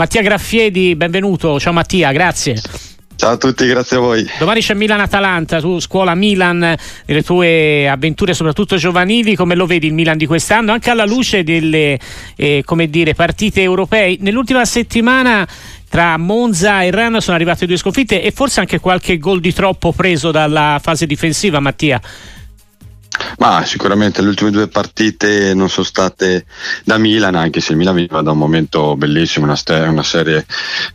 Mattia Graffiedi, benvenuto. Ciao Mattia, grazie. Ciao a tutti, grazie a voi. Domani c'è Milan-Atalanta, tu scuola Milan, nelle tue avventure soprattutto giovanili, come lo vedi il Milan di quest'anno, anche alla luce delle eh, dire, partite europee? Nell'ultima settimana tra Monza e Rennes sono arrivate due sconfitte e forse anche qualche gol di troppo preso dalla fase difensiva, Mattia. Ma sicuramente le ultime due partite non sono state da Milan, anche se il Milan veniva da un momento bellissimo, una, st- una serie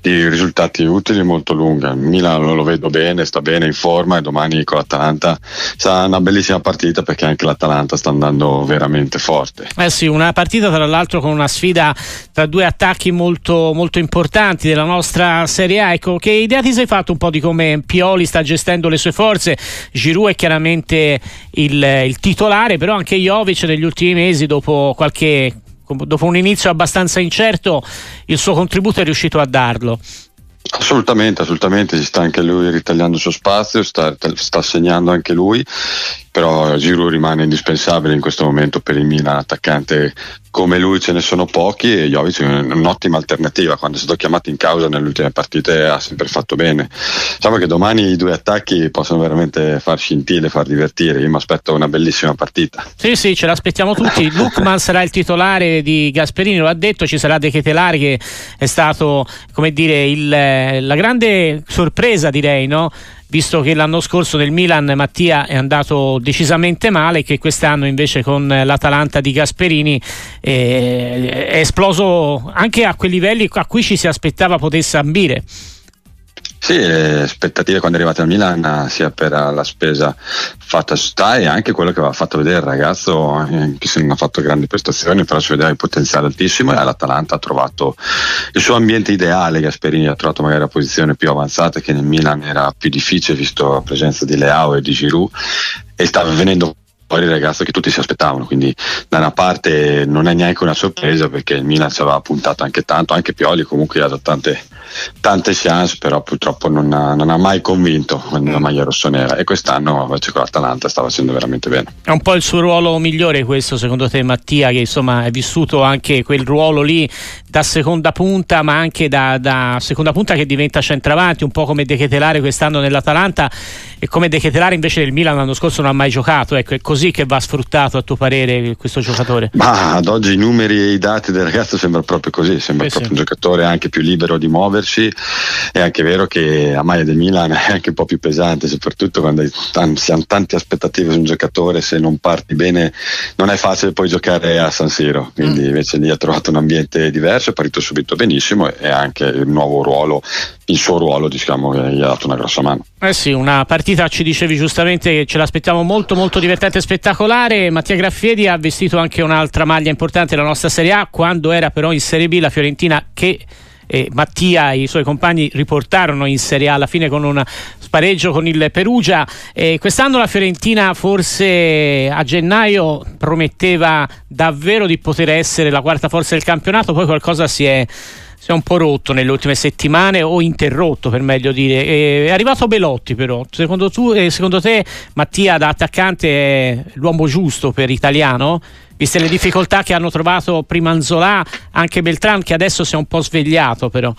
di risultati utili molto lunga. Il Milan lo, lo, vedo bene, sta bene in forma e domani con l'Atalanta sarà una bellissima partita perché anche l'Atalanta sta andando veramente forte. Eh sì, una partita tra l'altro con una sfida tra due attacchi molto, molto importanti della nostra Serie A. Ecco, che idea ti sei fatto un po' di come Pioli sta gestendo le sue forze? Giroud è chiaramente il, il titolare, però anche Jovic negli ultimi mesi, dopo, qualche, dopo un inizio abbastanza incerto, il suo contributo è riuscito a darlo. Assolutamente, assolutamente, si sta anche lui ritagliando il suo spazio, sta, sta segnando anche lui però Giroud rimane indispensabile in questo momento per il Milan, attaccante come lui ce ne sono pochi e Jovic è un'ottima alternativa, quando è stato chiamato in causa nelle ultime partite ha sempre fatto bene. Diciamo che domani i due attacchi possono veramente far scintille, far divertire, io mi aspetto una bellissima partita. Sì, sì, ce l'aspettiamo tutti, Lukman sarà il titolare di Gasperini, lo ha detto, ci sarà De Ketelari che è stato, come dire, il, la grande sorpresa direi, no? Visto che l'anno scorso nel Milan Mattia è andato decisamente male e che quest'anno invece con l'Atalanta di Gasperini eh, è esploso anche a quei livelli a cui ci si aspettava potesse ambire. Sì, le aspettative quando è arrivato a Milan sia per la spesa fatta sta e anche quello che aveva fatto vedere il ragazzo eh, che se non ha fatto grandi prestazioni però si vedeva il potenziale altissimo e all'Atalanta ha trovato il suo ambiente ideale Gasperini ha trovato magari la posizione più avanzata che nel Milan era più difficile visto la presenza di Leao e di Giroud e stava venendo poi il ragazzo che tutti si aspettavano, quindi da una parte non è neanche una sorpresa perché il Milan ci aveva puntato anche tanto, anche Pioli comunque ha dato tante, tante chance, però purtroppo non ha, non ha mai convinto con la maglia rossonera e quest'anno invece con l'Atalanta sta facendo veramente bene. È un po' il suo ruolo migliore questo secondo te Mattia che insomma hai vissuto anche quel ruolo lì da seconda punta ma anche da, da seconda punta che diventa centravanti, un po' come De Ketelare quest'anno nell'Atalanta e come De Ketelare invece del Milan l'anno scorso non ha mai giocato, ecco è così che va sfruttato a tuo parere questo giocatore? Ma ad oggi i numeri e i dati del ragazzo sembra proprio così, sembra eh proprio sì. un giocatore anche più libero di muoversi, è anche vero che la maglia del Milan è anche un po' più pesante, soprattutto quando si hanno tante aspettative su un giocatore, se non parti bene non è facile poi giocare a San Siro, quindi mm. invece lì ha trovato un ambiente diverso, è partito subito benissimo e anche il nuovo ruolo il suo ruolo diciamo che gli ha dato una grossa mano. Eh sì, una partita ci dicevi giustamente che ce l'aspettiamo molto molto divertente e spettacolare. Mattia Graffiedi ha vestito anche un'altra maglia importante della nostra Serie A quando era però in Serie B la Fiorentina che eh, Mattia e i suoi compagni riportarono in Serie A alla fine con un spareggio con il Perugia. Eh, quest'anno la Fiorentina forse a gennaio prometteva davvero di poter essere la quarta forza del campionato, poi qualcosa si è si è un po' rotto nelle ultime settimane o interrotto per meglio dire. È arrivato Belotti però, secondo, tu, eh, secondo te Mattia da attaccante è l'uomo giusto per italiano? Viste le difficoltà che hanno trovato prima Anzola, anche Beltran che adesso si è un po' svegliato però.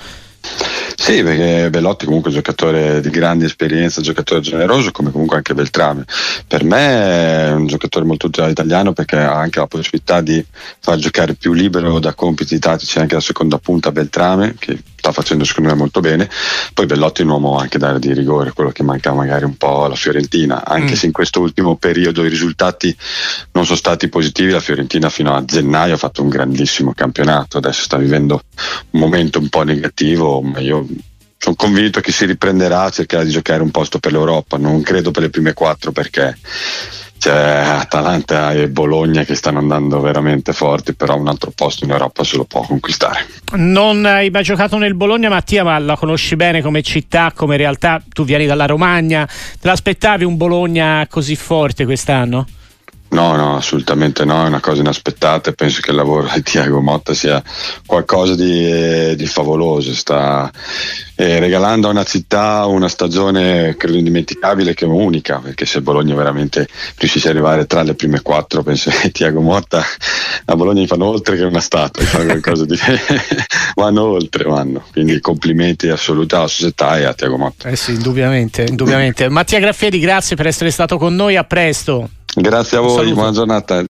Sì, perché Bellotti comunque è un giocatore di grande esperienza, giocatore generoso come comunque anche Beltrame. Per me è un giocatore molto utile italiano perché ha anche la possibilità di far giocare più libero da compiti tattici anche la seconda punta Beltrame che sta facendo secondo me molto bene. Poi Bellotti è un uomo anche d'area di rigore, quello che manca magari un po' alla Fiorentina, anche mm. se in questo ultimo periodo i risultati non sono stati positivi, la Fiorentina fino a gennaio ha fatto un grandissimo campionato, adesso sta vivendo un momento un po' negativo, ma io sono convinto che si riprenderà, cercherà di giocare un posto per l'Europa, non credo per le prime quattro perché c'è Atalanta e Bologna che stanno andando veramente forti, però un altro posto in Europa se lo può conquistare. Non hai mai giocato nel Bologna, Mattia, ma la conosci bene come città, come realtà. Tu vieni dalla Romagna, te l'aspettavi un Bologna così forte quest'anno? No, no, assolutamente no, è una cosa inaspettata e penso che il lavoro di Tiago Motta sia qualcosa di, di favoloso, sta eh, regalando a una città una stagione credo indimenticabile che è unica, perché se Bologna veramente riuscisse ad arrivare tra le prime quattro, penso che Tiago Motta a Bologna gli fanno oltre che una statua, gli fanno qualcosa di... vanno oltre, vanno, quindi complimenti assoluti alla società e a Tiago Motta. Eh sì, indubbiamente, indubbiamente. Mattia Graffiedi, grazie per essere stato con noi, a presto. Grazie a voi, buona giornata.